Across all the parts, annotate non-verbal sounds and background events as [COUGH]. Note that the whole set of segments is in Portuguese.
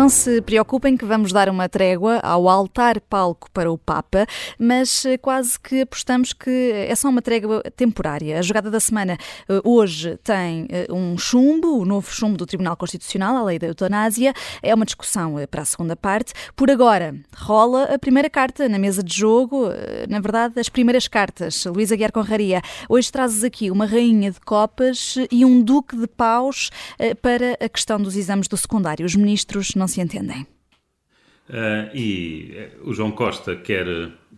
Não se preocupem que vamos dar uma trégua ao altar-palco para o Papa, mas eh, quase que apostamos que é só uma trégua temporária. A jogada da semana eh, hoje tem eh, um chumbo, o novo chumbo do Tribunal Constitucional, a lei da eutanásia. É uma discussão para a segunda parte. Por agora, rola a primeira carta na mesa de jogo, na verdade, as primeiras cartas. Luísa Guiar Conraria, hoje trazes aqui uma rainha de copas e um duque de paus para a questão dos exames do secundário. Os ministros não se entendem. Uh, e eh, o João Costa quer,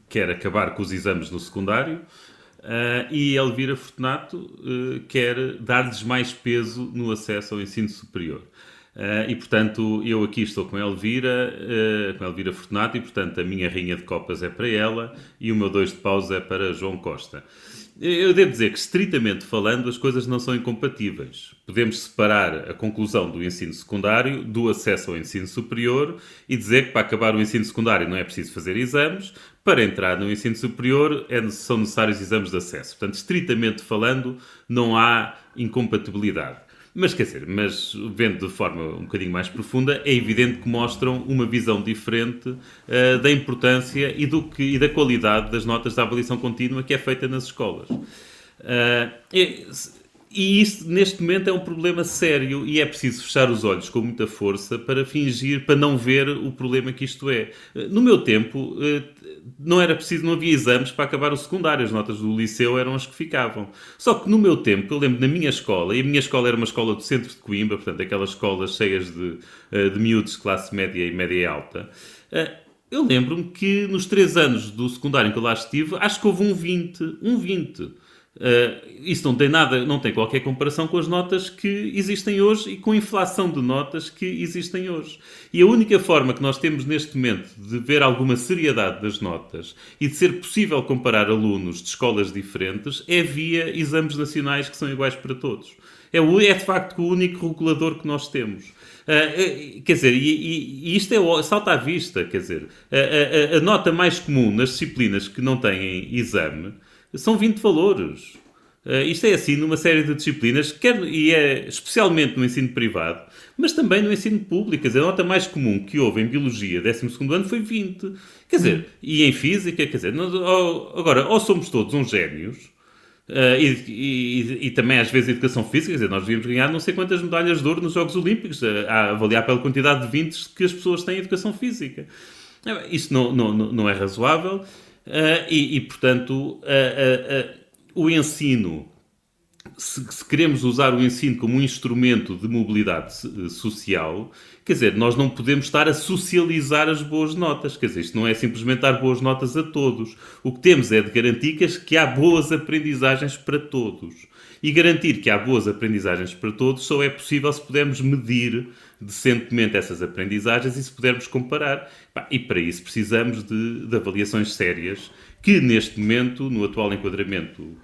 quer acabar com os exames no secundário uh, e Elvira Fortunato uh, quer dar-lhes mais peso no acesso ao ensino superior. e, portanto, eu aqui estou com Elvira, com Elvira Fortunato, e, portanto, a minha rinha de copas é para ela e o meu dois de paus é para João Costa. Eu devo dizer que, estritamente falando, as coisas não são incompatíveis. Podemos separar a conclusão do ensino secundário do acesso ao ensino superior e dizer que para acabar o ensino secundário não é preciso fazer exames, para entrar no ensino superior é, são necessários exames de acesso. Portanto, estritamente falando, não há incompatibilidade. Mas quer dizer, mas vendo de forma um bocadinho mais profunda, é evidente que mostram uma visão diferente uh, da importância e, do que, e da qualidade das notas da avaliação contínua que é feita nas escolas. Uh, e isso, neste momento, é um problema sério e é preciso fechar os olhos com muita força para fingir, para não ver o problema que isto é. No meu tempo, eh, não era preciso, não havia exames para acabar o secundário, as notas do liceu eram as que ficavam. Só que no meu tempo, eu lembro na minha escola, e a minha escola era uma escola do centro de Coimbra, portanto, aquelas escolas cheias de, eh, de miúdos de classe média e média alta. Eh, eu lembro-me que nos três anos do secundário em que eu lá estive, acho que houve um 20, um 20. Uh, isso não tem nada, não tem qualquer comparação com as notas que existem hoje e com a inflação de notas que existem hoje. E a única forma que nós temos neste momento de ver alguma seriedade das notas e de ser possível comparar alunos de escolas diferentes é via exames nacionais que são iguais para todos. É, é de facto o único regulador que nós temos. Uh, quer dizer, e, e, isto é salta à vista, quer dizer, a, a, a nota mais comum nas disciplinas que não têm exame são 20 valores. Uh, isto é assim numa série de disciplinas, quer, e é especialmente no ensino privado, mas também no ensino público. Quer dizer, a nota mais comum que houve em Biologia, 12 ano, foi 20. Quer dizer, hum. e em Física, quer dizer, nós, ou, agora, ou somos todos uns génios, uh, e, e, e, também às vezes Educação Física, quer dizer, nós devíamos ganhar não sei quantas medalhas de ouro nos Jogos Olímpicos, a, a avaliar pela quantidade de 20 que as pessoas têm em Educação Física. Isso não, não, não é razoável. Uh, e, e, portanto, uh, uh, o ensino, se, se, queremos usar o ensino como um instrumento de mobilidade social, quer dizer, nós não podemos estar a socializar as boas notas. Quer dizer, isto não é simplesmente dar boas notas a todos. O que temos é de garantir que, que há boas aprendizagens para todos. E garantir que há boas aprendizagens para todos só é possível se pudermos medir decentemente essas aprendizagens e se pudermos comparar. E para isso precisamos de, de avaliações sérias, que neste momento, no atual enquadramento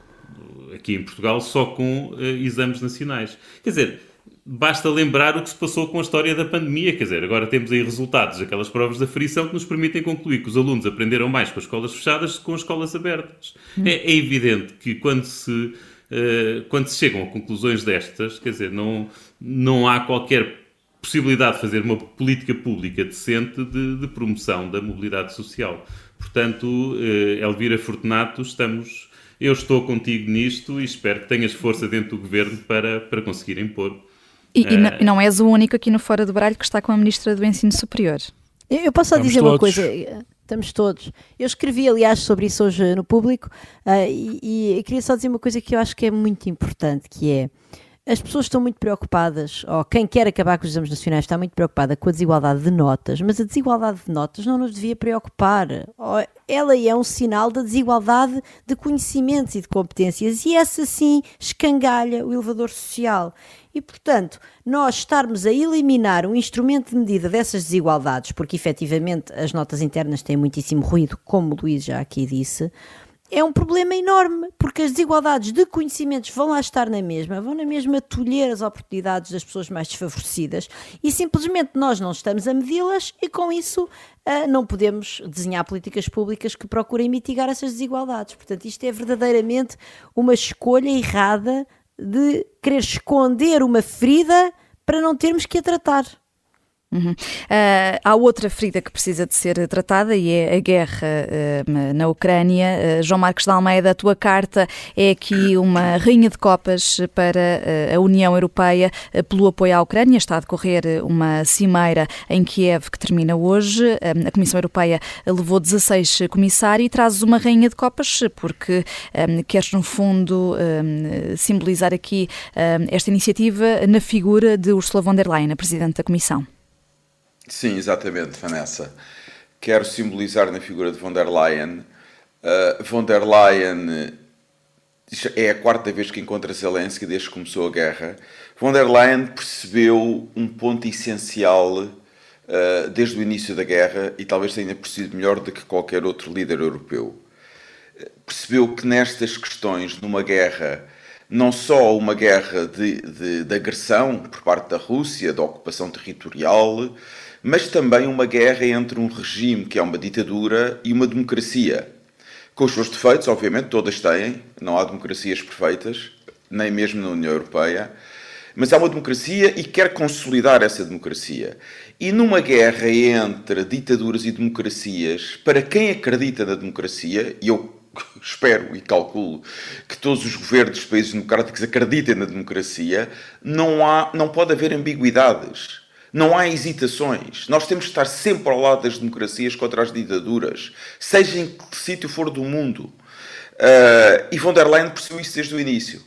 aqui em Portugal, só com uh, exames nacionais. Quer dizer, basta lembrar o que se passou com a história da pandemia. Quer dizer, agora temos aí resultados daquelas provas da frição que nos permitem concluir que os alunos aprenderam mais com as escolas fechadas do que com as escolas abertas. Hum. É, é, evidente que quando se, uh, quando se chegam a conclusões destas, quer dizer, não, não há qualquer possibilidade de fazer uma política pública decente de, de promoção da mobilidade social. Portanto, eh, Elvira Fortunato, estamos, eu estou contigo nisto e espero que tenhas força dentro do governo para, para conseguir impor. E, uh, e não és o único aqui no Fora do Baralho que está com a Ministra do Ensino Superior. Eu posso só dizer todos. uma coisa, estamos todos. Eu escrevi, aliás, sobre isso hoje no público uh, e, e queria só dizer uma coisa que eu acho que é muito importante, que é as pessoas estão muito preocupadas, ou quem quer acabar com os exames nacionais está muito preocupada com a desigualdade de notas, mas a desigualdade de notas não nos devia preocupar. Ela é um sinal da desigualdade de conhecimentos e de competências, e essa sim escangalha o elevador social. E, portanto, nós estarmos a eliminar um instrumento de medida dessas desigualdades, porque efetivamente as notas internas têm muitíssimo ruído, como o Luís já aqui disse, é um problema enorme, porque as desigualdades de conhecimentos vão lá estar na mesma, vão na mesma tolher as oportunidades das pessoas mais desfavorecidas e simplesmente nós não estamos a medi-las e com isso uh, não podemos desenhar políticas públicas que procurem mitigar essas desigualdades. Portanto, isto é verdadeiramente uma escolha errada de querer esconder uma ferida para não termos que a tratar. Uhum. Uh, há outra ferida que precisa de ser tratada e é a guerra uh, na Ucrânia. Uh, João Marcos de Almeida, a tua carta é aqui uma rainha de copas para a União Europeia pelo apoio à Ucrânia. Está a decorrer uma cimeira em Kiev que termina hoje. a Comissão Europeia levou 16 comissários e trazes uma rainha de copas porque um, queres, no fundo, um, simbolizar aqui esta iniciativa na figura de Ursula von der Leyen, a Presidente da Comissão. Sim, exatamente, Vanessa. Quero simbolizar na figura de von der Leyen. Uh, von der Leyen é a quarta vez que encontra Zelensky desde que começou a guerra. Von der Leyen percebeu um ponto essencial uh, desde o início da guerra e talvez tenha percebido melhor do que qualquer outro líder europeu. Percebeu que nestas questões, numa guerra, não só uma guerra de, de, de agressão por parte da Rússia, da ocupação territorial, mas também uma guerra entre um regime que é uma ditadura e uma democracia. Com os seus defeitos, obviamente, todas têm, não há democracias perfeitas, nem mesmo na União Europeia, mas há uma democracia e quer consolidar essa democracia. E numa guerra entre ditaduras e democracias, para quem acredita na democracia, e eu [LAUGHS] espero e calculo que todos os governos dos países democráticos acreditem na democracia, não, há, não pode haver ambiguidades. Não há hesitações. Nós temos de estar sempre ao lado das democracias contra as ditaduras, seja em que sítio for do mundo. Uh, e von der Leyen percebeu isso desde o início.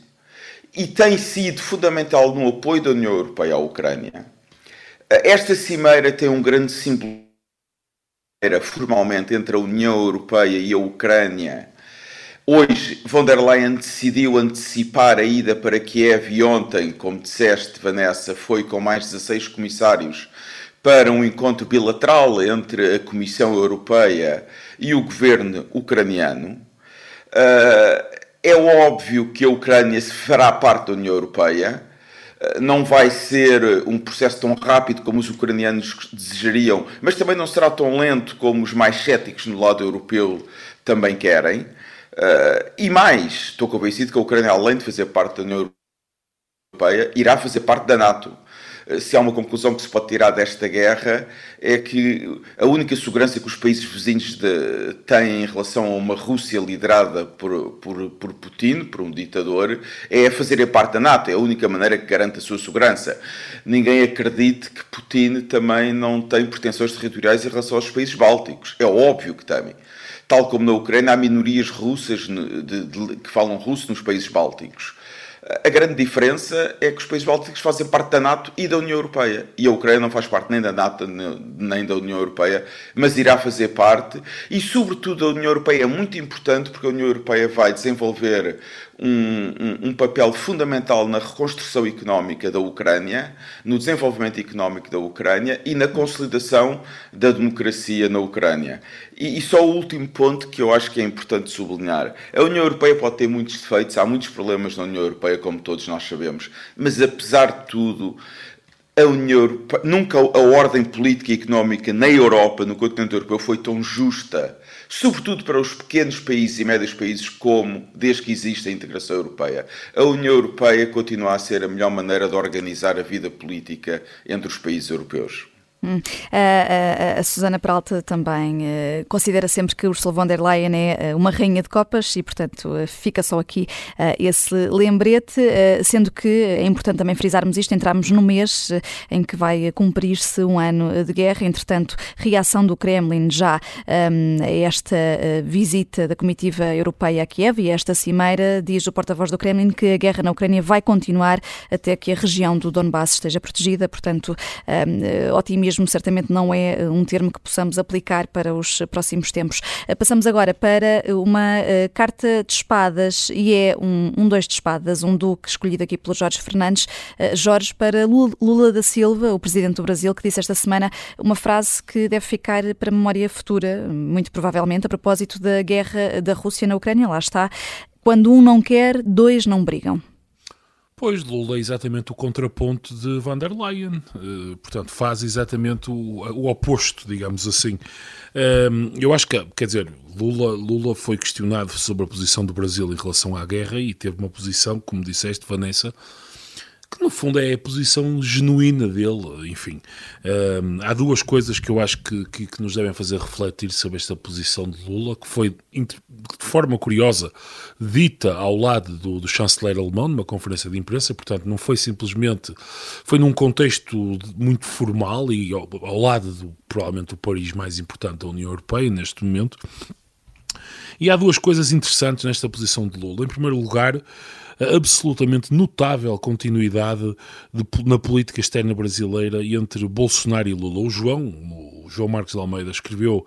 E tem sido fundamental no apoio da União Europeia à Ucrânia. Uh, esta cimeira tem um grande símbolo formalmente entre a União Europeia e a Ucrânia Hoje, von der Leyen decidiu antecipar a ida para Kiev e ontem, como disseste, Vanessa, foi com mais 16 comissários para um encontro bilateral entre a Comissão Europeia e o governo ucraniano. Uh, é óbvio que a Ucrânia fará parte da União Europeia. Uh, não vai ser um processo tão rápido como os ucranianos desejariam, mas também não será tão lento como os mais céticos no lado europeu também querem. Uh, e mais, estou convencido que a Ucrânia, além de fazer parte da União Europeia, irá fazer parte da NATO. Uh, se há uma conclusão que se pode tirar desta guerra, é que a única segurança que os países vizinhos de, têm em relação a uma Rússia liderada por, por, por Putin, por um ditador, é fazerem parte da NATO. É a única maneira que garante a sua segurança. Ninguém acredite que Putin também não tem pretensões territoriais em relação aos países bálticos. É óbvio que tem tal como na Ucrânia, há minorias russas de, de, que falam russo nos países bálticos. A grande diferença é que os países bálticos fazem parte da NATO e da União Europeia. E a Ucrânia não faz parte nem da NATO nem da União Europeia, mas irá fazer parte. E, sobretudo, a União Europeia é muito importante porque a União Europeia vai desenvolver um, um, um, papel fundamental na reconstrução económica da Ucrânia, no desenvolvimento económico da Ucrânia e na consolidação da democracia na Ucrânia. E, e, só o último ponto que eu acho que é importante sublinhar: a União Europeia pode ter muitos defeitos, há muitos problemas na União Europeia, como todos nós sabemos, mas apesar de tudo. A União Europeia, nunca a ordem política e económica na Europa, no continente europeu, foi tão justa sobretudo para os pequenos países e médios países, como desde que existe a integração europeia. A União Europeia continua a ser a melhor maneira de organizar a vida política entre os países europeus. Hum. A, a, a, Susana Peralta também uh, considera sempre que Ursula von der Leyen é uh, uma rainha de copas e, portanto, uh, fica só aqui esse lembrete, sendo que é importante também frisarmos isto, entramos no mês em que vai cumprir-se um ano de guerra, entretanto, reação do Kremlin já um, a esta visita da comitiva europeia a Kiev e esta cimeira, diz o porta-voz do Kremlin que a guerra na Ucrânia vai continuar até que a região do Donbass esteja protegida, portanto, um, otimismo mesmo certamente não é eh, um termo que possamos aplicar para os próximos tempos. Eh, passamos agora para uma eh, carta de espadas e é um, um dois de espadas, um duque escolhido aqui pelo Jorge Fernandes. Jorge, para Lula da Silva, o presidente do Brasil, que disse esta semana uma frase que deve ficar para a memória futura, muito provavelmente, a propósito da guerra da Rússia na Ucrânia. Lá está. Quando um não quer, dois não brigam. Pois, Lula é exatamente o contraponto de van der Leyen, uh, portanto, faz exatamente o, o oposto, digamos assim. Uh, eu acho que, quer dizer, Lula, Lula foi questionado sobre a posição do Brasil em relação à guerra e teve uma posição, como disseste, Vanessa, que no fundo é a posição genuína dele, enfim. Há duas coisas que eu acho que, que, que, nos devem fazer refletir sobre esta posição de Lula, que foi, de forma curiosa, dita ao lado do, do chanceler alemão, numa conferência de imprensa, portanto não foi simplesmente, foi num contexto muito formal e ao, ao lado do, provavelmente, o país mais importante da União Europeia neste momento. E há duas coisas interessantes nesta posição de Lula. Em primeiro lugar, absolutamente notável continuidade de, na política externa brasileira entre Bolsonaro e Lula. O João, o João Marcos Almeida, escreveu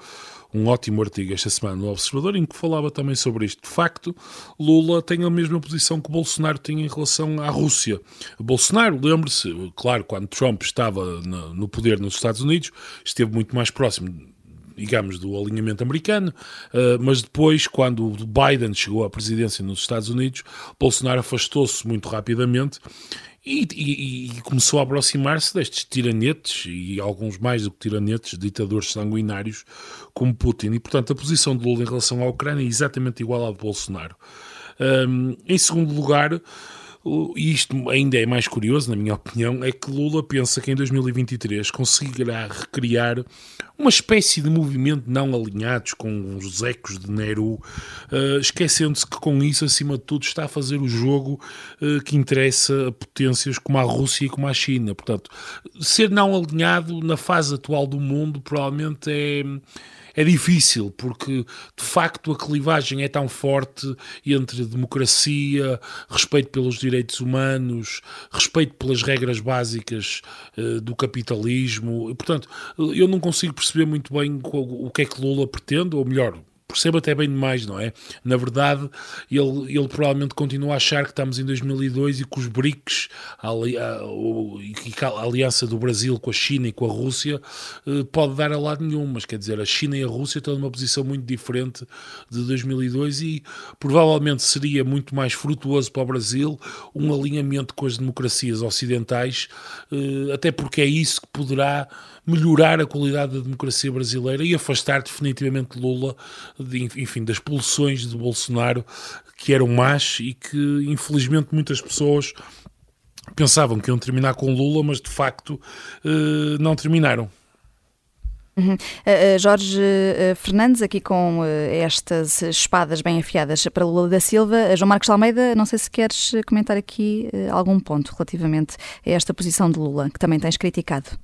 um ótimo artigo esta semana no Observador em que falava também sobre isto. De facto, Lula tem a mesma posição que Bolsonaro tinha em relação à Rússia. Bolsonaro, lembre-se, claro, quando Trump estava no poder nos Estados Unidos, esteve muito mais próximo digamos, do alinhamento americano, uh, mas depois, quando Biden chegou à presidência nos Estados Unidos, Bolsonaro afastou-se muito rapidamente e, e, e, começou a aproximar-se destes tiranetes e alguns mais do que tiranetes, ditadores sanguinários como Putin. E, portanto, a posição de Lula em relação à Ucrânia é exatamente igual à de Bolsonaro. Um, em segundo lugar, e isto ainda é mais curioso, na minha opinião, é que Lula pensa que em 2023 conseguirá recriar uma espécie de movimento não alinhados com os ecos de Nero, uh, esquecendo-se que com isso, acima de tudo, está a fazer o jogo uh, que interessa a potências como a Rússia e como a China. Portanto, ser não alinhado na fase atual do mundo provavelmente é é difícil, porque de facto a clivagem é tão forte entre democracia, respeito pelos direitos humanos, respeito pelas regras básicas uh, do capitalismo. E, portanto, eu não consigo perceber muito bem o que é que Lula pretende, ou melhor, percebo até bem demais, não é? Na verdade, ele, ele provavelmente continua a achar que estamos em 2002 e que os BRICS, a, a, a, aliança do Brasil com a China e com a Rússia, eh, pode dar a lado nenhum, mas quer dizer, a China e a Rússia estão numa posição muito diferente de 2002 e provavelmente seria muito mais frutuoso para o Brasil um alinhamento com as democracias ocidentais, eh, até porque é isso que poderá melhorar a qualidade da democracia brasileira e afastar definitivamente Lula, de, enfim, das pulsões de Bolsonaro que eram más e que infelizmente muitas pessoas pensavam que iam terminar com Lula, mas de facto eh, não terminaram. Uhum. Uh, Jorge uh, Fernandes, aqui com estas espadas bem afiadas para Lula da Silva. João Marcos Almeida, não sei se queres comentar aqui algum ponto relativamente a esta posição de Lula, que também tens criticado.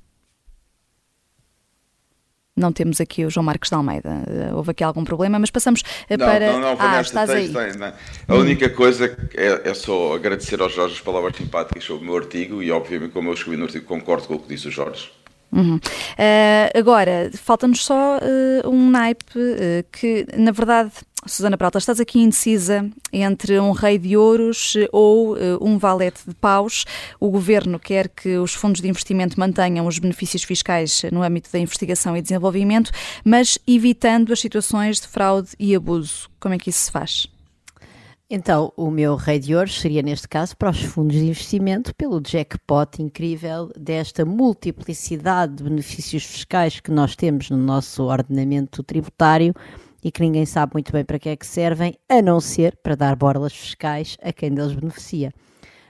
Não temos aqui o João Marcos de Almeida. Uh, houve aqui algum problema, mas passamos uh, não, para. Não, não, ah, estás aí. Tem, não. A única coisa é, é, só agradecer aos Jorge as palavras simpáticas sobre o meu artigo e, obviamente, como eu escrevi no artigo, concordo com o que disse o Jorge. Uhum. Uh, agora, falta-nos só uh, um naipe uh, que, na verdade, Susana Prata, estás aqui indecisa entre um rei de ouros ou um valete de paus. O governo quer que os fundos de investimento mantenham os benefícios fiscais no âmbito da investigação e desenvolvimento, mas evitando as situações de fraude e abuso. Como é que isso se faz? Então, o meu rei de ouros seria, neste caso, para os fundos de investimento, pelo jackpot incrível desta multiplicidade de benefícios fiscais que nós temos no nosso ordenamento tributário e que ninguém sabe muito bem para que é que servem, a não ser para dar borlas fiscais a quem deles beneficia.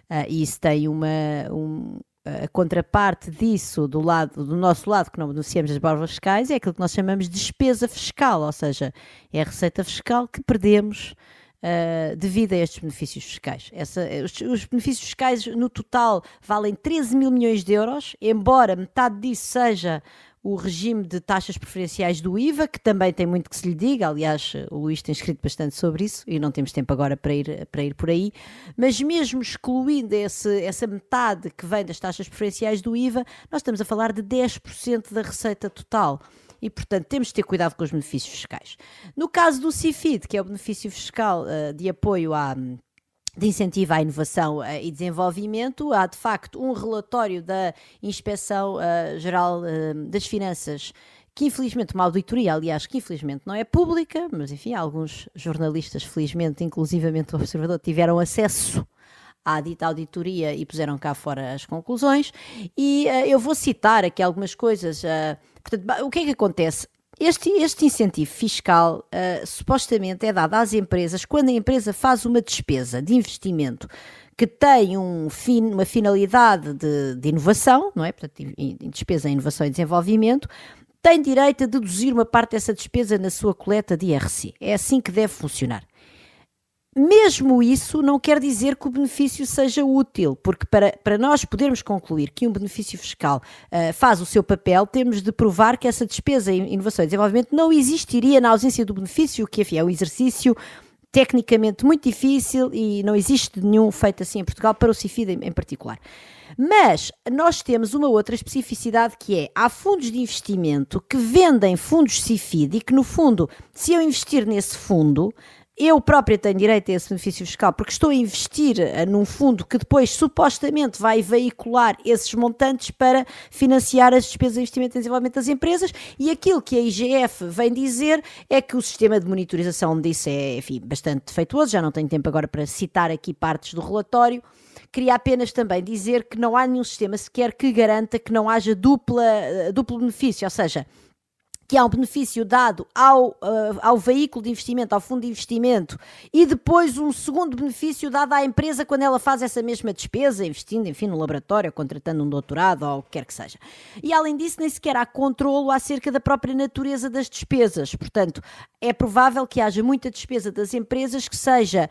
Uh, e isso tem uma. Um, a contraparte disso, do, lado, do nosso lado, que não beneficiamos das borlas fiscais, é aquilo que nós chamamos de despesa fiscal, ou seja, é a receita fiscal que perdemos uh, devido a estes benefícios fiscais. Essa, os, os, benefícios fiscais no total valem 13 mil milhões de euros, embora metade disso seja o regime de taxas preferenciais do IVA, que também tem muito que se lhe diga, aliás, o Luís tem escrito bastante sobre isso e não temos tempo agora para ir, para ir por aí, mas mesmo excluindo esse, essa metade que vem das taxas preferenciais do IVA, nós estamos a falar de 10% da receita total. E, portanto, temos de ter cuidado com os benefícios fiscais. No caso do CIFID, que é o benefício fiscal uh, de apoio à de incentivo à inovação uh, e desenvolvimento, há de facto um relatório da Inspeção uh, Geral uh, das Finanças que infelizmente uma auditoria, aliás, que infelizmente não é pública, mas enfim, alguns jornalistas, felizmente, inclusivamente o Observador, tiveram acesso à dita auditoria e puseram cá fora as conclusões. E eu vou citar aqui algumas coisas Portanto, o que é que acontece? Este, este incentivo fiscal uh, supostamente é dado às empresas quando a empresa faz uma despesa de investimento que tem um fin, uma finalidade de, de, inovação, não é? Portanto, em, despesa em inovação e desenvolvimento, tem direito a deduzir uma parte dessa despesa na sua coleta de IRC. É assim que deve funcionar. Mesmo isso não quer dizer que o benefício seja útil, porque para, para nós podermos concluir que um benefício fiscal uh, faz o seu papel, temos de provar que essa despesa em inovação e desenvolvimento não existiria na ausência do benefício, que enfim, é um exercício tecnicamente muito difícil e não existe nenhum feito assim em Portugal para o CIFID em, em particular. Mas nós temos uma outra especificidade que é: há fundos de investimento que vendem fundos CIFID e que, no fundo, se eu investir nesse fundo, eu própria tenho direito a esse benefício fiscal porque estou a investir uh, num fundo que depois supostamente vai veicular esses montantes para financiar as despesas de investimento e desenvolvimento das empresas. E aquilo que a IGF vem dizer é que o sistema de monitorização disso é enfim, bastante defeituoso, já não tenho tempo agora para citar aqui partes do relatório, Queria apenas também dizer que não há nenhum sistema sequer que garanta que não haja dupla, eh, duplo benefício, ou seja, que há um benefício dado ao, uh, ao veículo de investimento, ao fundo de investimento, e depois um segundo benefício dado à empresa quando ela faz essa mesma despesa, investindo, enfim, no laboratório, contratando um doutorado ou o que quer que seja. E além disso, nem sequer há controlo acerca da própria natureza das despesas. Portanto, é provável que haja muita despesa das empresas que seja,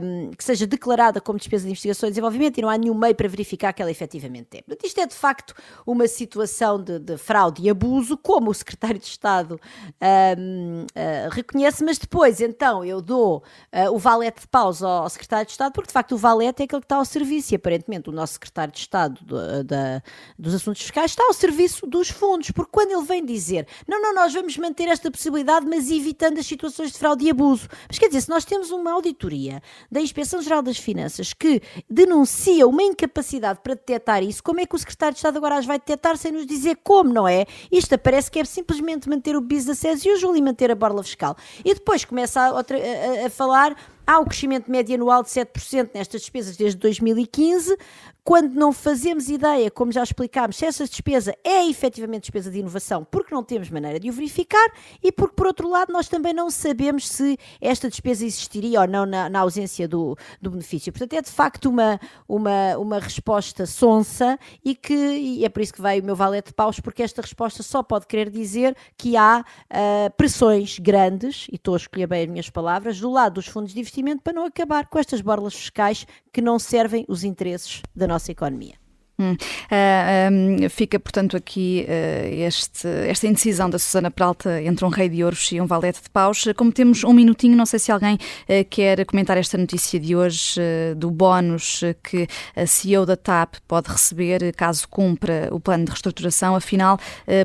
um, que seja declarada como despesa de investigação e desenvolvimento e não há nenhum meio para verificar que ela efetivamente é. Portanto, isto é de facto uma situação de, de fraude e abuso, como o secretário de Estado uh, ah, reconhece, mas depois então eu dou uh, o valete de pausa ao, ao, secretário de Estado, porque de facto o valete é aquele que está ao serviço e aparentemente o nosso secretário de Estado do, da, dos Assuntos Fiscais está ao serviço dos fundos, porque quando ele vem dizer não, não, nós vamos manter esta possibilidade, mas evitando as situações de fraude e abuso. Mas quer dizer, se nós temos uma auditoria da Inspeção Geral das Finanças que denuncia uma incapacidade para detectar isso, como é que o secretário de Estado agora as vai detectar sem nos dizer como, não é? Isto parece que é simplesmente manter o business as usual e manter a borla fiscal. E depois começa a, a, a falar Há um crescimento médio anual de 7% nestas despesas desde 2015, quando não fazemos ideia, como já explicámos, se essa despesa é efetivamente despesa de inovação, porque não temos maneira de o verificar e porque, por outro lado, nós também não sabemos se esta despesa existiria ou não na, na ausência do, do, benefício. Portanto, é de facto uma, uma, uma resposta sonsa e que e é por isso que veio o meu valete de paus, porque esta resposta só pode querer dizer que há uh, pressões grandes, e estou a escolher bem as minhas palavras, do lado dos fundos de investimento investimento para não acabar com estas borlas fiscais que não servem os interesses da nossa economia. Hum. Uh, ah, um, fica, portanto, aqui uh, este, esta indecisão da Susana Peralta entre um rei de ouros e um valete de paus. Como temos um minutinho, não sei se alguém uh, quer comentar esta notícia de hoje do bónus que a CEO da TAP pode receber caso cumpra o plano de reestruturação. Afinal,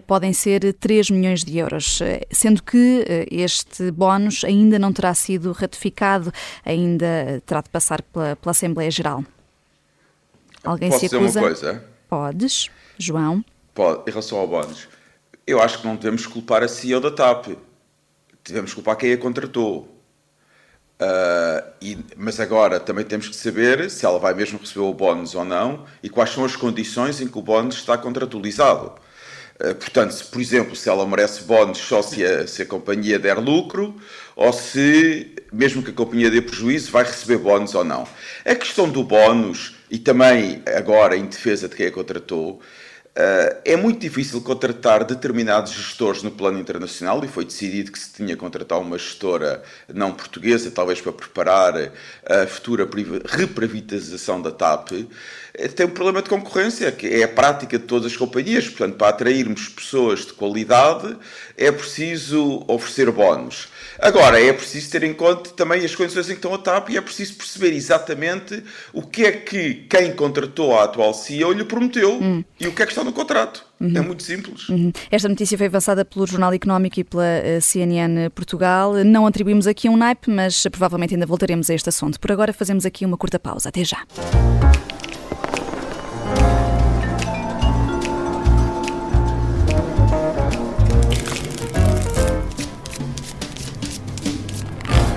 podem ser 3 milhões de euros, sendo que este bónus ainda não terá sido ratificado, ainda terá de passar pela, pela Assembleia Geral. Alguém Posso se acusa? dizer uma coisa? Podes, João. Pode, em relação ao bónus. Eu acho que não devemos culpar a CEO da TAP. Devemos culpar quem a contratou. Uh, e, mas agora também temos que saber se ela vai mesmo receber o bónus ou não e quais são as condições em que o bónus está contratualizado. Uh, portanto, se, por exemplo, se ela merece bónus só se a, se a companhia der lucro ou se, mesmo que a companhia dê prejuízo, vai receber bónus ou não. A questão do bónus e também agora em defesa de quem a contratou, Uh, é muito difícil contratar determinados gestores no plano internacional e foi decidido que se tinha contratar uma gestora não portuguesa, talvez para preparar a futura reprivatização da TAP. Uh, tem um problema de concorrência, que é a prática de todas as companhias. Portanto, para atrairmos pessoas de qualidade, é preciso oferecer bónus. Agora, é preciso ter em conta também as condições em que estão a TAP e é preciso perceber exatamente o que é que quem contratou a atual CEO lhe prometeu hum. e o que é que está no contrato. Uhum. É muito simples. Uhum. Esta notícia foi avançada pelo Jornal Económico e pela eh, CNN Portugal. Não atribuímos aqui um naipe, mas provavelmente ainda voltaremos a este assunto. Por agora, fazemos aqui uma curta pausa. Até já.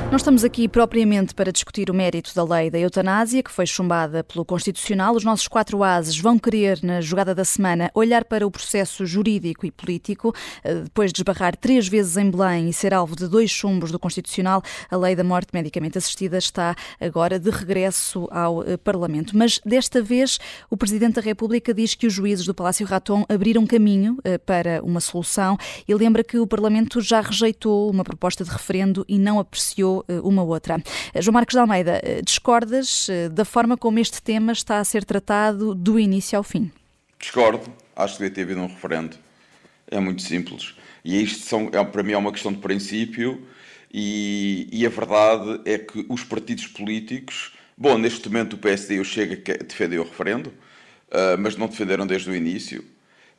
Não estamos aqui propriamente para discutir o mérito da lei da eutanásia, que foi chumbada pelo Constitucional. Os nossos quatro ases vão querer, na jogada da semana, olhar para o processo jurídico e político. Eh, depois de esbarrar três vezes em Belém e ser alvo de dois chumbos do Constitucional, a lei da morte medicamente assistida está agora de regresso ao eh, Parlamento. Mas desta vez, o Presidente da República diz que os juízes do Palácio Raton abriram caminho eh, para uma solução e lembra que o Parlamento já rejeitou uma proposta de referendo e não apreciou uma outra. Eh, João Marcos de Almeida, eh, discordas da forma como este tema está a ser tratado do início ao fim? Discordo. Acho que devia ter havido um referendo. É muito simples. E isto são, é, para mim é uma questão de princípio e, e, a verdade é que os partidos políticos, bom, neste momento o PSD e o Chega defendem o referendo, mas não defenderam desde o início,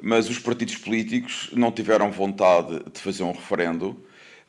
mas os partidos políticos não tiveram vontade de fazer um referendo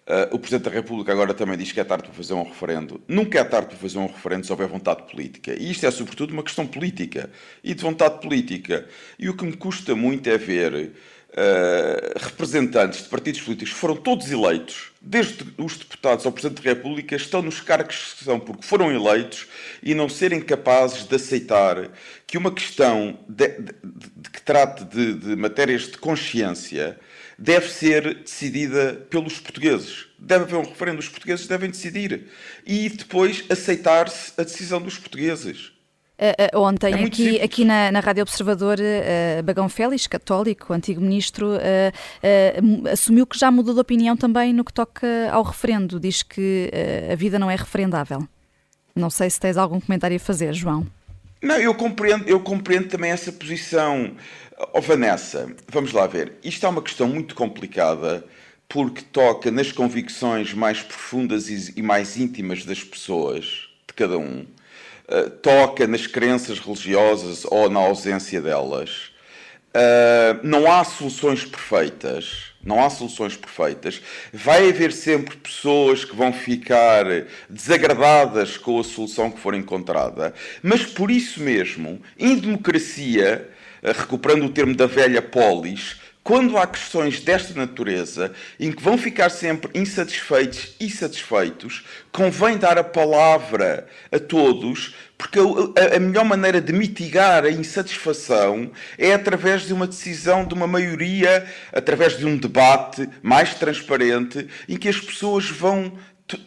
Uh, o Presidente da República agora também diz que é tarde para fazer um referendo. Nunca é tarde para fazer um referendo se houver vontade política. E isto é, sobretudo, uma questão política e de vontade política. E o que me custa muito é ver uh, representantes de partidos políticos que foram todos eleitos, desde os deputados ao Presidente da República, estão nos cargos que são porque foram eleitos e não serem capazes de aceitar que uma questão de, de, de, que trate de matérias de consciência deve ser decidida pelos portugueses. Deve haver um referendo, os portugueses devem decidir. E depois aceitar-se a decisão dos portugueses. Uh, uh, ontem, é aqui, aqui na, na Rádio Observador, uh, Bagão Félix, católico, antigo ministro, assumiu que já mudou de opinião também no que toca ao referendo. Diz que a vida não é referendável. Não sei se tens algum comentário a fazer, João. Não, eu compreendo, eu compreendo também essa posição. Oh, Vanessa, vamos lá ver. Isto é uma questão muito complicada porque toca nas convicções mais profundas e mais íntimas das pessoas, de cada um. Uh, toca nas crenças religiosas ou na ausência delas. Uh, não há soluções perfeitas. Não há soluções perfeitas. Vai haver sempre pessoas que vão ficar desagradadas com a solução que for encontrada. Mas por isso mesmo, em democracia, eh, recuperando o termo da velha polis, quando há questões desta natureza em que vão ficar sempre insatisfeitos e satisfeitos, convém dar a palavra a todos, porque a, a, melhor maneira de mitigar a insatisfação é através de uma decisão de uma maioria, através de um debate mais transparente, em que as pessoas vão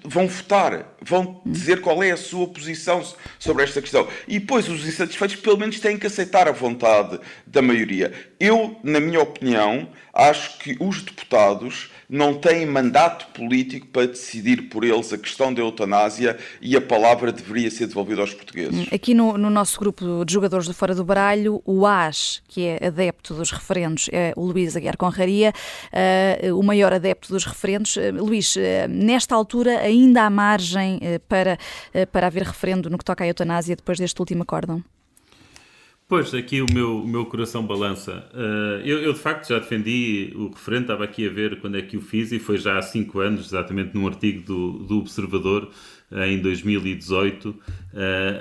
vão votar, vão dizer qual é a sua posição sobre esta questão. E depois os insatisfeitos, pelo menos, têm que aceitar a vontade da maioria. Eu, na minha opinião, acho que os deputados não têm mandato político para decidir por eles a questão da eutanásia e a palavra deveria ser devolvida aos portugueses. Aqui no, no nosso grupo de jogadores do Fora do Baralho, o AS, que é adepto dos referendos, é o Luís Aguiar Conraria, uh, o maior adepto dos referendos. Uh, Luís, uh, nesta altura ainda há margem para, para haver referendo no que toca à eutanásia depois deste último acórdão? Pois, aqui o meu, o meu coração balança. Uh, eu, eu, de facto, já defendi o referente, estava aqui a ver quando é que o fiz, e foi já há cinco anos, exatamente num artigo do, do Observador, em 2018, uh,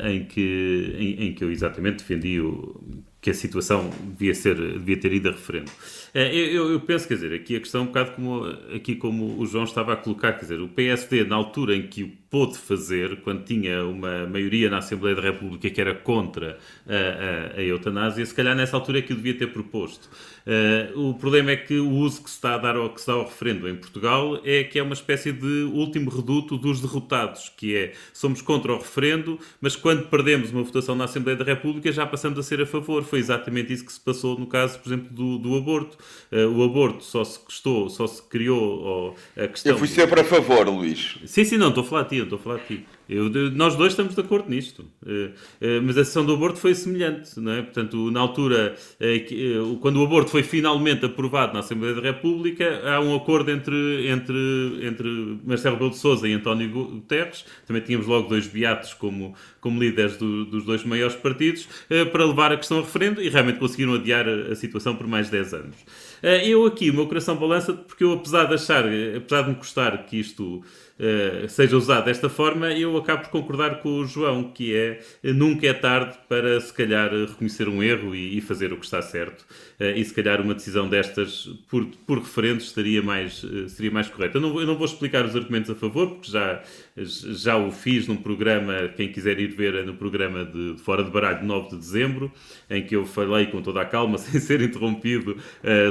em, que, em, em, que eu exatamente defendi o, que a situação devia, ser, devia ter ido a referendo. Eu, eu, penso, quer dizer, aqui a questão é um bocado como, aqui como o João estava a colocar, quer dizer, o PSD, na altura em que o pôde fazer, quando tinha uma maioria na Assembleia da República que era contra a, a, a eutanásia, se calhar nessa altura é que o devia ter proposto. Uh, o problema é que o uso que se está a dar ao, que se dá ao referendo em Portugal é que é uma espécie de último reduto dos derrotados, que é somos contra o referendo, mas quando perdemos uma votação na Assembleia da República já passamos a ser a favor. Foi exatamente isso que se passou no caso, por exemplo, do, do aborto. Uh, o aborto só se custou, só se criou a questão. Eu fui sempre a favor, Luís. Sim, sim, não, estou a falar a ti, estou a falar a ti. Eu, nós dois estamos de acordo nisto. Uh, uh, mas a sessão do aborto foi semelhante, não é? Portanto, na altura, uh, quando o aborto foi finalmente aprovado na Assembleia da República, há um acordo entre, entre, entre Marcelo Rebelo de Sousa e António Guterres. Também tínhamos logo dois beatos como, como líderes do, dos dois maiores partidos para levar a questão a referendo e realmente conseguiram adiar a, situação por mais 10 anos. Eu aqui, o meu coração balança porque eu, apesar de achar, apesar de me custar que isto uh, seja usado desta forma, eu acabo por concordar com o João, que é nunca é tarde para se calhar reconhecer um erro e, e fazer o que está certo. Uh, e se calhar uma decisão destas por, por referentes estaria mais, uh, seria mais correta. Eu não, eu não vou explicar os argumentos a favor, porque já, já o fiz num programa, quem quiser ir ver é no programa de, de Fora de Baralho de 9 de dezembro, em que eu falei com toda a calma, [LAUGHS] sem ser interrompido,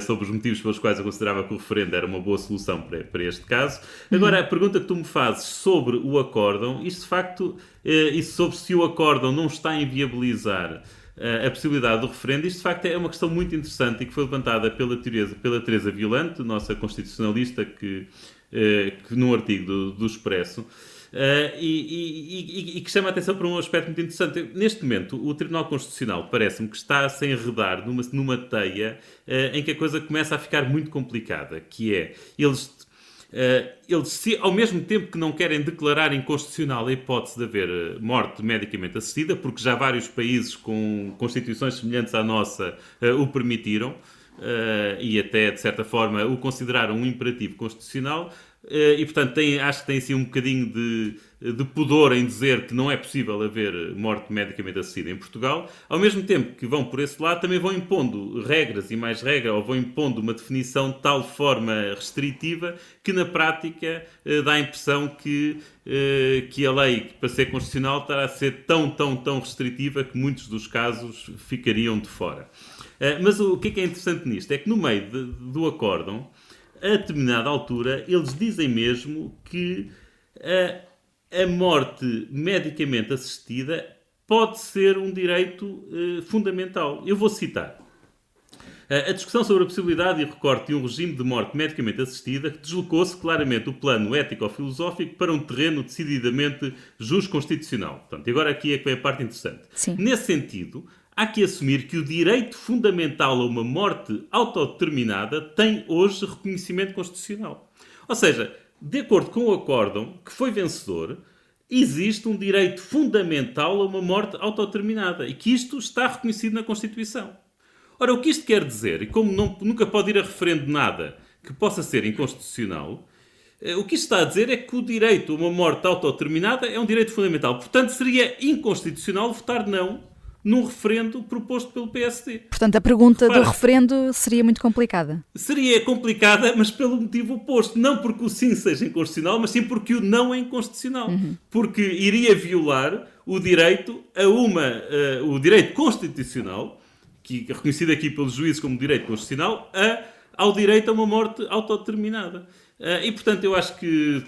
sobre os motivos pelos quais eu considerava que o referendo era uma boa solução para, para este caso. Agora, a pergunta que tu me fazes sobre o acórdão, isto de facto, eh, e sobre se o acórdão não está a inviabilizar eh, a possibilidade do referendo, isto de facto é uma questão muito interessante e que foi levantada pela Teresa, pela Teresa Violante, nossa constitucionalista, que, eh, que num artigo do, do Expresso, Uh, e, e, e, que chama a atenção para um aspecto muito interessante. Neste momento, o Tribunal Constitucional parece-me que está a se enredar numa, numa teia uh, em que a coisa começa a ficar muito complicada, que é, eles eles, se, ao mesmo tempo que não querem declarar inconstitucional a hipótese de haver uh, morte medicamente assistida, porque já vários países com constituições semelhantes à nossa uh, o permitiram, e até, de certa forma, o consideraram um imperativo constitucional, eh, e portanto tem, acho que tem assim um bocadinho de, de pudor em dizer que não é possível haver morte medicamente assistida em Portugal, ao mesmo tempo que vão por esse lado, também vão impondo regras e mais regras, ou vão impondo uma definição de tal forma restritiva que na prática eh, dá a impressão que, eh, que a lei, para ser constitucional, estará a ser tão, tão, tão restritiva que muitos dos casos ficariam de fora. Mas o que é, que é interessante nisto? É que no meio de, do acórdão, a determinada altura, eles dizem mesmo que a, morte medicamente assistida pode ser um direito uh, fundamental. Eu vou citar. A discussão sobre a possibilidade e recorte de um regime de morte medicamente assistida deslocou-se claramente o plano ético-filosófico para um terreno decididamente jus-constitucional. Portanto, agora aqui é que vem a parte interessante. Sim. Nesse sentido, há que assumir que o direito fundamental a uma morte autodeterminada tem hoje reconhecimento constitucional. Ou seja, de acordo com o acórdão que foi vencedor, existe um direito fundamental a uma morte autodeterminada e que isto está reconhecido na Constituição. Ora, o que isto quer dizer, e como não, nunca pode ir a referendo nada que possa ser inconstitucional, eh, o que isto está a dizer é que o direito a uma morte autodeterminada é um direito fundamental. Portanto, seria inconstitucional votar não num referendo proposto pelo PSD. Portanto, a pergunta Repara, do referendo seria muito complicada. Seria complicada, mas pelo motivo oposto. Não porque o sim seja inconstitucional, mas sim porque o não é inconstitucional. Uhum. Porque iria violar o direito a uma. Uh, o direito constitucional, que é reconhecido aqui pelos juízes como direito constitucional, a, ao direito a uma morte autodeterminada. Uh, e portanto, eu acho que.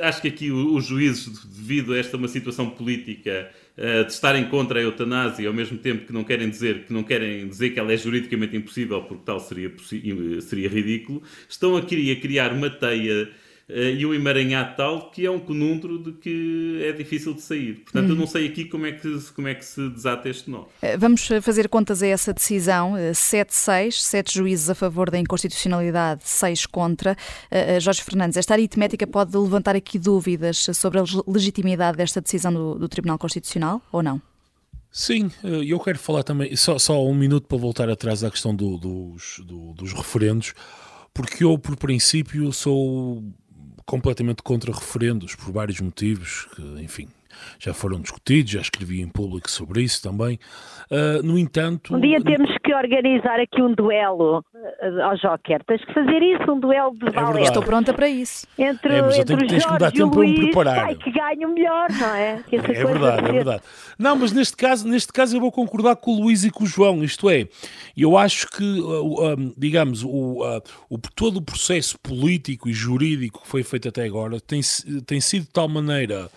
Acho que aqui os juízes, devido a esta uma situação política eh, de estarem contra a eutanásia ao mesmo tempo que não querem dizer que não querem dizer que ela é juridicamente impossível porque tal seria, seria ridículo, estão aqui a criar uma teia e um emaranhado tal que é um conundro de que é difícil de sair. Portanto, uhum. eu não sei aqui como é, que, como é que se desata este nó. Eh, vamos fazer contas a essa decisão. 7-6, 7 juízes a favor da inconstitucionalidade, 6 contra. Uh, Jorge Fernandes, esta aritmética pode levantar aqui dúvidas sobre a legitimidade desta decisão do, do Tribunal Constitucional ou não? Sim, eu quero falar também, só, só um minuto para voltar atrás à questão do, dos, do, dos referendos, porque eu, por princípio, sou completamente contra referendos por vários motivos, que, enfim, já foram discutidos, já escrevi em público sobre isso também. Uh, no entanto. Um dia temos que organizar aqui um duelo uh, ao Joker. Tens que fazer isso, um duelo de é Estou pronta para isso. Entre, é, mas eu tenho, tens que me dar tempo para me preparar. Ai, que ganhe o melhor, não é? é verdade, é verdade. Não, mas neste caso, neste caso eu vou concordar com o Luís e com o João. Isto é, eu acho que, uh, digamos, o, o, todo o processo político e jurídico que foi feito até agora tem, tem sido de tal maneira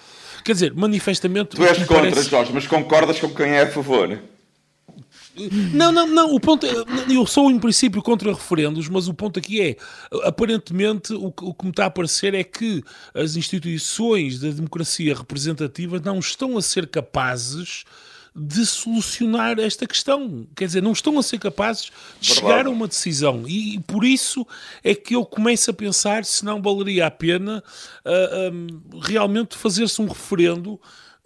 Quer dizer, manifestamente. Tu és contra, parece... Jorge, mas concordas com quem é a favor? Não, não, não. O ponto é, eu sou em princípio contra referendos, mas o ponto aqui é, aparentemente, o que, o que me está a parecer é que as instituições da democracia representativa não estão a ser capazes de solucionar esta questão. Quer dizer, não estão a ser capazes de Verdade. chegar a uma decisão. E, por isso é que eu começo a pensar se não valeria a pena uh, ah, um, realmente fazer-se um referendo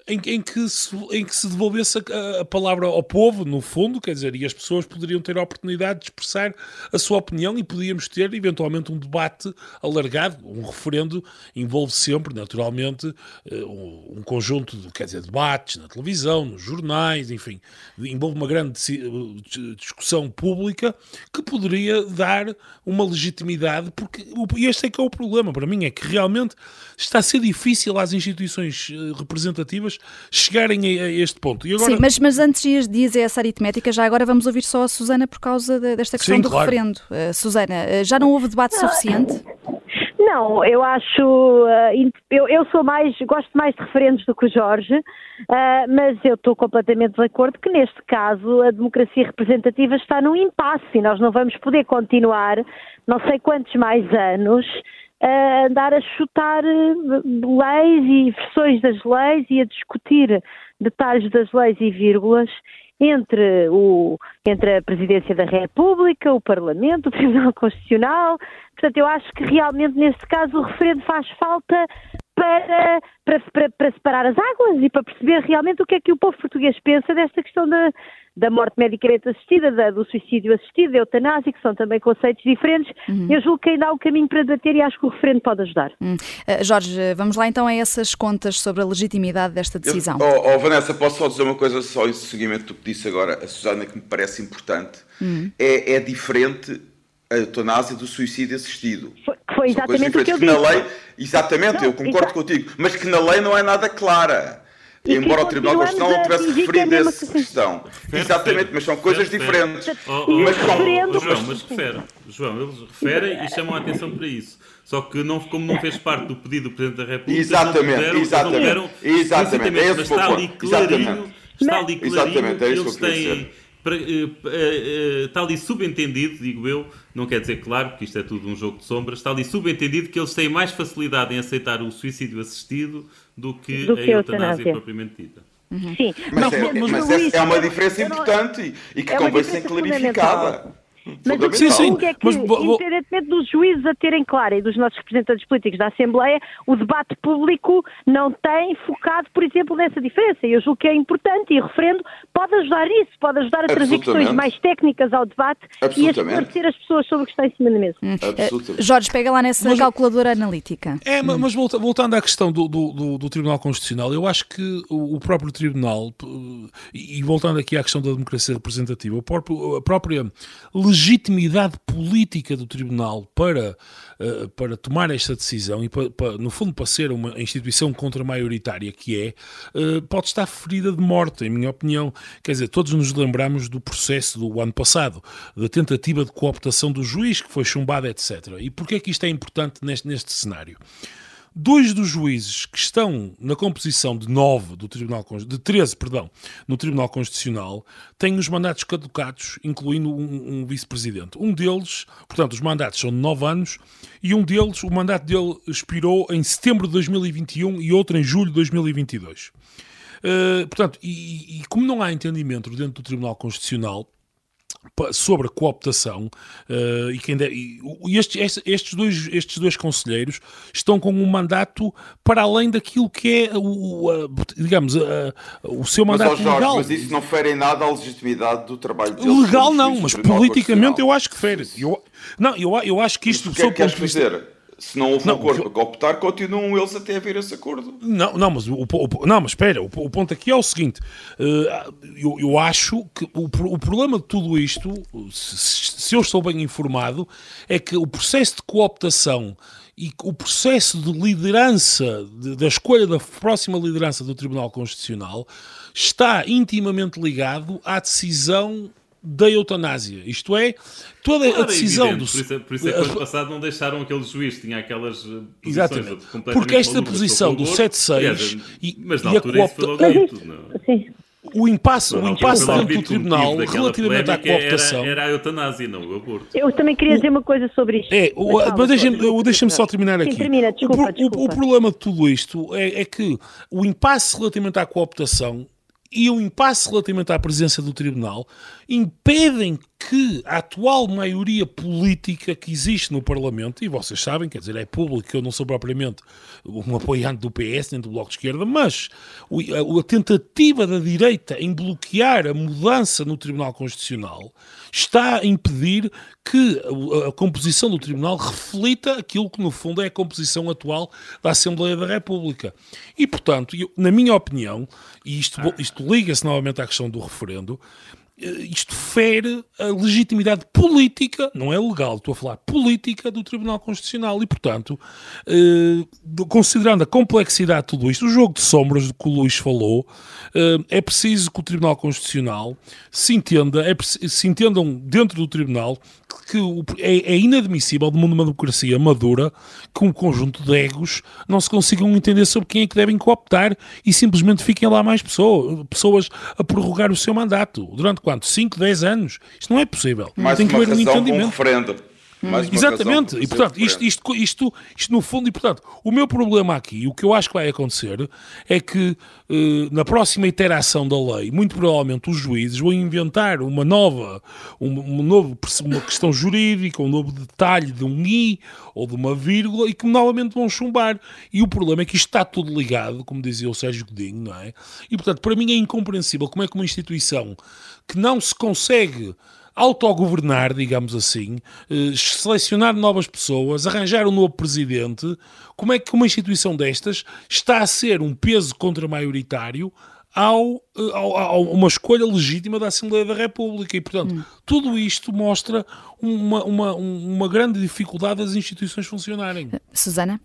em, em, que se, em que se devolvesse a, a, palavra ao povo, no fundo, quer dizer, e as pessoas poderiam ter a oportunidade de expressar a sua opinião e podíamos ter eventualmente um debate alargado, um referendo envolve sempre, naturalmente, eh, um, conjunto de, quer dizer, debates na televisão, nos jornais, enfim, envolve uma grande discussão pública que poderia dar uma legitimidade, porque este é que é o problema para mim, é que realmente está a ser difícil às instituições eh, chegarem a, este ponto. Agora... Sim, mas, mas antes de dizer essa aritmética, já agora vamos ouvir só a Susana por causa de, desta questão Sim, do claro. referendo. Uh, Susana, uh, já não houve debate suficiente? Não, eu acho, uh, eu, eu, sou mais, gosto mais de referendos do que o Jorge, uh, mas eu estou completamente de acordo que neste caso a democracia representativa está num impasse e nós não vamos poder continuar não sei quantos mais anos a andar a chutar eh, leis e versões das leis e a discutir detalhes das leis e vírgulas entre, o, entre a Presidência da República, o Parlamento, o Tribunal Constitucional. Portanto, eu acho que realmente neste caso o referendo faz falta para, para, para, para, separar as águas e para perceber realmente o que é que o povo português pensa desta questão da, da morte medicamente assistida, da, do suicídio assistido, da eutanásia, que são também conceitos diferentes. Uhum. Eu julgo que ainda há um caminho para debater e acho que o referendo pode ajudar. Uhum. Uh, Jorge, vamos lá então a essas contas sobre a legitimidade desta decisão. Eu, oh, oh, Vanessa, posso só dizer uma coisa só em seguimento do que disse agora a Susana, que me parece importante. Uhum. É, é diferente a eutanásia do suicídio assistido. Foi, foi exatamente o que eu disse. Lei, exatamente, não, eu concordo contigo, mas que na lei não é nada clara. E Embora o Tribunal Constitucional não tivesse referido é essa questão. Refere, Exatamente, mas são coisas refere. diferentes. Oh, oh, mas são... oh, João, mas refere. João, eles referem e chamam a atenção para isso. Só que não, como não fez parte do pedido do Presidente da República, exatamente, não tiveram, exatamente, não exatamente, é mas está ali clarinho, está ali clarinho, é eles têm para, uh, uh, está ali subentendido, digo eu, não quer dizer claro, porque isto é tudo um jogo de sombras, está ali subentendido que eles têm mais facilidade em aceitar o suicídio assistido do que, do que a eutanásia propriamente dita. Uhum. Sim, mas, não, é, mas, mas é, é, uma diferença importante e que é convém ser clarificada. Mas o que sim, sim. é que, mas, independentemente dos juízes a terem claro e dos nossos representantes políticos da Assembleia, o debate público não tem focado, por exemplo, nessa diferença. E eu julgo que é importante e o referendo pode ajudar isso, pode ajudar a trazer questões mais técnicas ao debate e a esclarecer as pessoas sobre o que está em cima da mesa. Hum. Uh, Jorge, pega lá nessa mas, calculadora analítica. É, hum. mas voltando à questão do, do, do, Tribunal Constitucional, eu acho que o próprio Tribunal, e voltando aqui à questão da democracia representativa, a própria legislação legitimidade política do Tribunal para, uh, para tomar esta decisão e, para, para, no fundo, para ser uma instituição contra-maioritária que é, uh, pode estar ferida de morte, em minha opinião. Quer dizer, todos nos lembramos do processo do ano passado, da tentativa de cooptação do juiz, que foi chumbada, etc. E porquê é que isto é importante neste, neste cenário? Dois dos juízes que estão na composição de nove do Tribunal de 13, perdão, no Tribunal Constitucional têm os mandatos caducados, incluindo um, um vice-presidente. Um deles, portanto, os mandatos são de nove anos e um deles, o mandato dele expirou em setembro de 2021 e outro em julho de 2022. Uh, portanto, e, e como não há entendimento dentro do Tribunal Constitucional, sobre a cooptação uh, e, quem deve, e estes, estes, dois, estes dois conselheiros estão com um mandato para além daquilo que é o, a, digamos a, o seu mandato mas, Jorge, legal. Mas isso não fere em nada a legitimidade do trabalho deles. Legal não, mas politicamente eu acho que fere. Eu, não, eu, eu acho que isto... o que é que queres fazer? Se não houve não, um acordo para optar, continuam eles até a ver esse acordo. Não, não mas, o, o não, mas espera, o, o, ponto aqui é o seguinte: uh, eu, eu, acho que o, o problema de tudo isto, se, se, eu estou bem informado, é que o processo de cooptação e o processo de liderança, de, da escolha da próxima liderança do Tribunal Constitucional, está intimamente ligado à decisão da eutanásia. Isto é, toda claro, a é decisão do. Por isso, é, por isso é que ano passado não deixaram aquele juiz, tinha aquelas. Eh, Exatamente. Porque esta posição do 7-6 e, mas na e altura a coopta... isso foi logo tudo, Sim. O impasse, o impasse dentro do tribunal relativamente à cooptação. Era, era, a eutanásia, não o aborto. Eu também queria dizer uma coisa sobre isto. É, o, mas deixa-me deixa só terminar aqui. Sim, termina, desculpa, o, desculpa. O, o, problema de tudo isto é, é que o impasse relativamente à cooptação e o impasse relativamente à presença do tribunal impedem que a atual maioria política que existe no Parlamento, e vocês sabem, quer dizer, é público que eu não sou propriamente um apoiante do PS nem do Bloco de Esquerda, mas a, tentativa da direita em bloquear a mudança no Tribunal Constitucional está a impedir que a, composição do Tribunal reflita aquilo que, no fundo, é a composição atual da Assembleia da República. E, portanto, eu, na minha opinião, e isto, isto liga-se novamente à questão do referendo, isto fere a legitimidade política, não é legal, estou a falar política do Tribunal Constitucional. E, portanto, eh, considerando a complexidade de tudo isto, o jogo de sombras do que o Luís falou, eh, é preciso que o Tribunal Constitucional se entenda, é, se entendam dentro do Tribunal que é, é inadmissível, de uma democracia madura, que um conjunto de egos não se consigam entender sobre quem é que devem cooptar e simplesmente fiquem lá mais pessoas, pessoas a prorrogar o seu mandato. Durante quanto? 5, 10 anos? Isto não é possível. Mais Tem que haver um entendimento. Um Exatamente, e portanto, isto, isto, isto, isto, no fundo, e portanto, o meu problema aqui, o que eu acho que vai acontecer, é que eh, na próxima iteração da lei, muito provavelmente os juízes vão inventar uma nova, uma, uma, novo, uma questão jurídica, um novo detalhe de um i ou de uma vírgula e que novamente vão chumbar. E o problema é que isto está tudo ligado, como dizia o Sérgio Godinho, não é? E portanto, para mim é incompreensível como é que uma instituição que não se consegue autogovernar, digamos assim, eh, selecionar novas pessoas, arranjar um novo presidente, como é que uma instituição destas está a ser um peso contra-maioritário ao, eh, ao, ao, uma escolha legítima da Assembleia da República. E, portanto, hum. tudo isto mostra uma, uma, uma grande dificuldade das instituições funcionarem. Susana?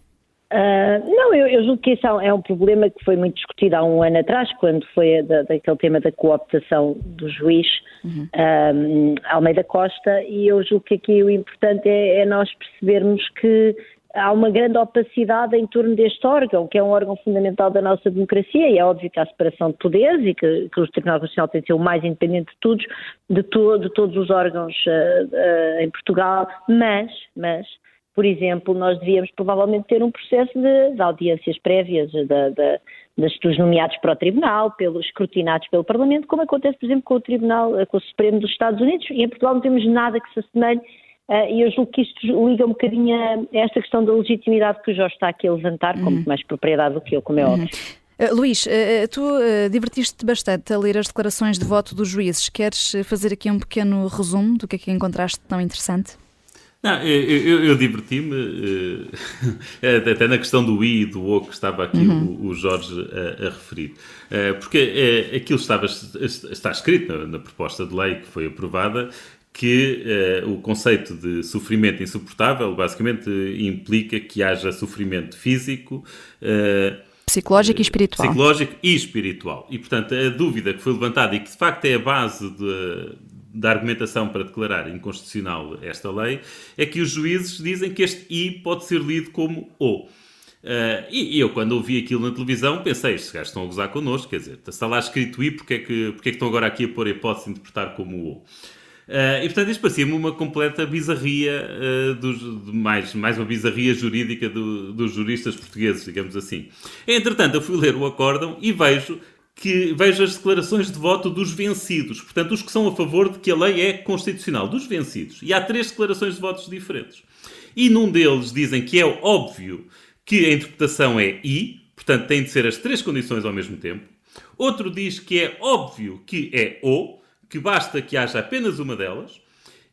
Uh, não, eu, eu, julgo que isso é, é um problema que foi muito discutido há um ano atrás, quando foi da, daquele tema da cooptação do juiz uhum. um, Almeida Costa, e eu julgo que aqui o importante é, é, nós percebermos que há uma grande opacidade em torno deste órgão, que é um órgão fundamental da nossa democracia, e é óbvio que há separação de poderes e que, que o Tribunal Constitucional tem de ser o mais independente de todos, de, to, de todos os órgãos uh, uh, em Portugal, mas, mas por exemplo, nós devíamos provavelmente ter um processo de, de audiências prévias de, dos nomeados para o Tribunal, pelos escrutinados pelo Parlamento, como acontece, por exemplo, com o Tribunal, com o Supremo dos Estados Unidos, e em Portugal não temos nada que se assemelhe, uh, e eu julgo que isto liga um bocadinho a esta questão da legitimidade que o Jorge está aqui a levantar, com muito uhum. mais propriedade do que eu, como é uhum. óbvio. Uh, Luís, uh, tu uh, divertiste-te bastante a ler as declarações de voto dos juízes. Queres fazer aqui um pequeno resumo do que é que encontraste tão interessante? Não, eu, eu, eu diverti-me, [LAUGHS] uh, até na questão do I e do O que estava aqui uhum. o, o, Jorge a, a referir. Uh, porque uh, aquilo estava, está escrito na, na, proposta de lei que foi aprovada, que o conceito de sofrimento insuportável basicamente implica que haja sofrimento físico. Psicológico e espiritual. Psicológico e espiritual. E, portanto, a dúvida que foi levantada e que de facto é a base de, da argumentação para declarar inconstitucional esta lei é que os juízes dizem que este I pode ser lido como O. Uh, e, eu, quando ouvi aquilo na televisão, pensei: estes gajos estão a gozar connosco, quer dizer, está lá escrito I, porque é que, porque é que estão agora aqui a pôr a hipótese de interpretar como O? Uh, e portanto, isto parecia-me uma completa bizarria, uh, dos, mais, mais uma bizarria jurídica do, dos juristas portugueses, digamos assim. Entretanto, eu fui ler o acórdão e vejo que veja as declarações de voto dos vencidos. Portanto, os que são a favor de que a lei é constitucional, dos vencidos. E há três declarações de votos diferentes. E num deles dizem que é óbvio que a interpretação é I, portanto, tem de ser as três condições ao mesmo tempo. Outro diz que é óbvio que é O, que basta que haja apenas uma delas.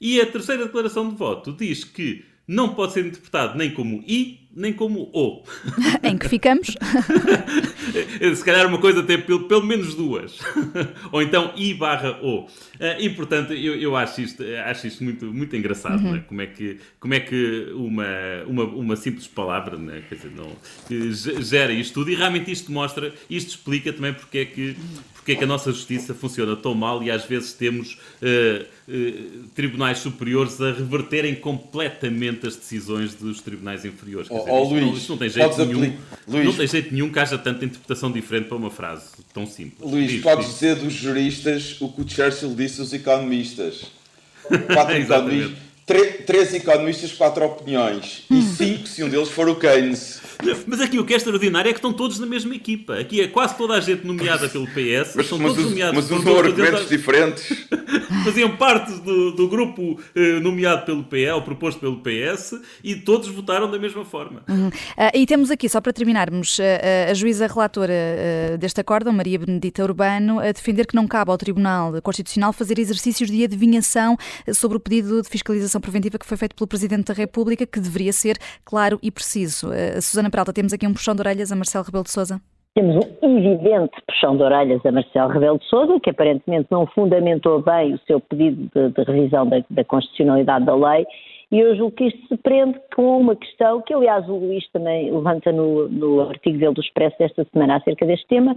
E a terceira declaração de voto diz que não pode ser interpretado nem como I, nem como O. [LAUGHS] em que ficamos? [LAUGHS] Se calhar uma coisa tem pelo, pelo menos duas. [LAUGHS] Ou então I barra O. Eh, e portanto, eu, eu acho, isto, acho isto muito, muito engraçado, uhum. é? como, é que, como é que uma, uma, uma simples palavra é? Quer dizer, não, gera isto tudo e realmente isto mostra, isto explica também porque é que, porque é que a nossa justiça funciona tão mal e às vezes temos uh, uh, tribunais superiores a reverterem completamente as decisões dos tribunais inferiores. Oh, dizer, oh, Luís, não, isto não tem jeito nenhum. Luís, não tem jeito nenhum que haja tanta interpretação diferente para uma frase tão simples. Luís, diz, podes diz. dizer dos juristas o que o Churchill disse aos economistas. Quatro [LAUGHS] economistas três economistas, quatro opiniões. E cinco se um deles for o Keynes. Mas aqui o que é extraordinário é que estão todos na mesma equipa. Aqui é quase toda a gente nomeada pelo PS. Mas, são mas, todos nomeados mas usam argumentos diferentes. [LAUGHS] Faziam parte do, do grupo eh, nomeado pelo PS, ou proposto pelo PS, e todos votaram da mesma forma. Uhum. Uh, e temos aqui, só para terminarmos, uh, a juíza relatora uh, deste acórdão, Maria Benedita Urbano, a defender que não cabe ao Tribunal Constitucional fazer exercícios de adivinhação sobre o pedido de fiscalização preventiva que foi feito pelo Presidente da República, que deveria ser claro e preciso. Uh, Susana Ana Peralta, temos aqui um puxão de orelhas a Marcelo Rebelo de Sousa? Temos um evidente puxão de orelhas a Marcelo Rebelo de Sousa, que aparentemente não fundamentou bem o seu pedido de, de revisão da, da constitucionalidade da lei e eu julgo que isto se prende com uma questão que, aliás, o Luís também levanta no, no artigo dele do Expresso desta semana acerca deste tema,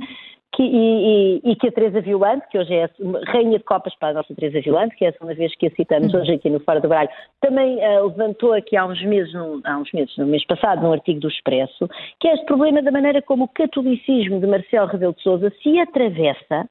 que, e, e, e, que a Teresa Violante, que hoje é rainha de copas para a nossa Teresa Violante, que é a segunda vez que a citamos hoje aqui no Fora do Baralho, também uh, levantou aqui há uns meses, num, há uns meses, no mês passado, num artigo do Expresso, que é este problema da maneira como o catolicismo de Marcelo Rebelo de Sousa se atravessa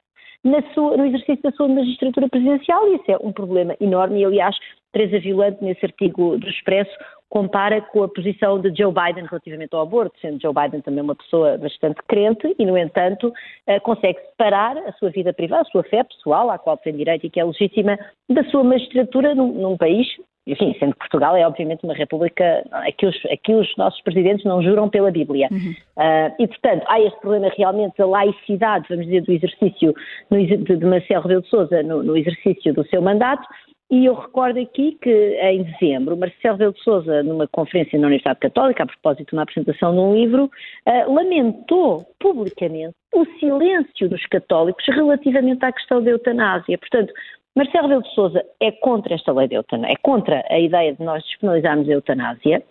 sua, no exercício da sua magistratura presidencial, e isso é um problema enorme, e aliás, Teresa Violante, nesse artigo do Expresso, compara com a posição de Joe Biden relativamente ao aborto, sendo Joe Biden também uma pessoa bastante crente e, no entanto, eh, consegue separar a sua vida privada, a sua fé pessoal, à qual tem direito e que é legítima, da sua magistratura num, num país, enfim, sendo que Portugal é obviamente uma república a que os, a que os nossos presidentes não juram pela Bíblia. Uhum. Uh, e, portanto, há este problema realmente da laicidade, vamos dizer, do exercício no, de Marcelo Rebelo de Sousa no, no exercício do seu mandato, e eu recordo aqui que em dezembro, Marcelo Rebelo de Sousa, numa conferência na Universidade Católica, a propósito de uma apresentação de um livro, uh, lamentou publicamente o silêncio dos católicos relativamente à questão da eutanásia. Portanto, Marcelo Rebelo de Sousa é contra esta lei da eutanásia, é contra a ideia de nós despenalizarmos a eutanásia,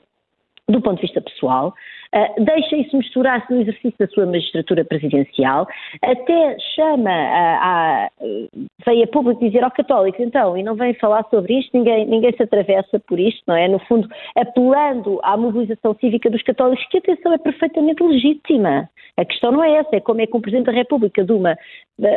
do ponto de vista pessoal, uh, deixa isso misturar-se no exercício da sua magistratura presidencial, até chama a, a veio a público dizer ao católico, então, e não vem falar sobre isto, ninguém, ninguém se atravessa por isto, não é? No fundo, apelando à mobilização cívica dos católicos, que atenção é perfeitamente legítima. A questão não é essa, é como é que um Presidente da República, de uma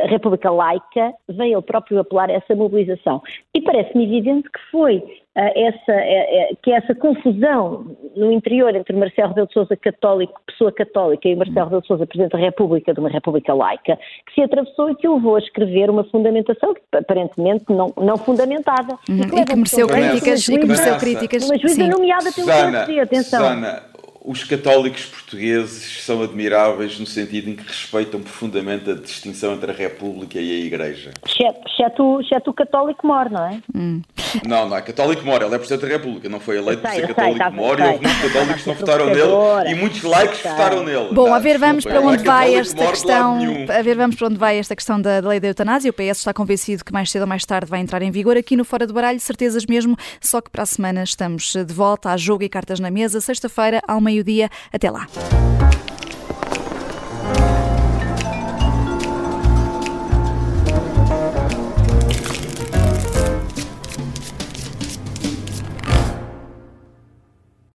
República laica, vem ele próprio apelar a essa mobilização. E parece-me evidente que foi uh, essa, uh, uh, que essa confusão no interior entre Marcelo Rebelo de Sousa católico, pessoa católica, e Marcelo Rebelo de Sousa Presidente da República, de uma República laica, que se atravessou e que levou a escrever uma fundamentação aparentemente não, não fundamentada. Uhum, e, que, e que mereceu críticas, e que mereceu críticas. Uma juíza nomeada pelo PSD, atenção. Susana, os católicos portugueses são admiráveis no sentido em que respeitam profundamente a distinção entre a República e a Igreja. Exceto, exceto o católico mor, não é? Hum. Não, não é católico mor, ele é Presidente da República, não foi eleito por ser católico mor e houve muitos católicos que não [LAUGHS] votaram nele e muitos laicos votaram nele. Bom, não, a ver vamos para onde vai esta questão, a ver vamos para onde vai esta questão da, da lei da eutanásia. O PS está convencido que mais cedo ou mais tarde vai entrar em vigor aqui no Fora do Baralho, certezas mesmo, só que para a semana estamos de volta a jogo e cartas na mesa, sexta-feira ao meio-dia. Até lá.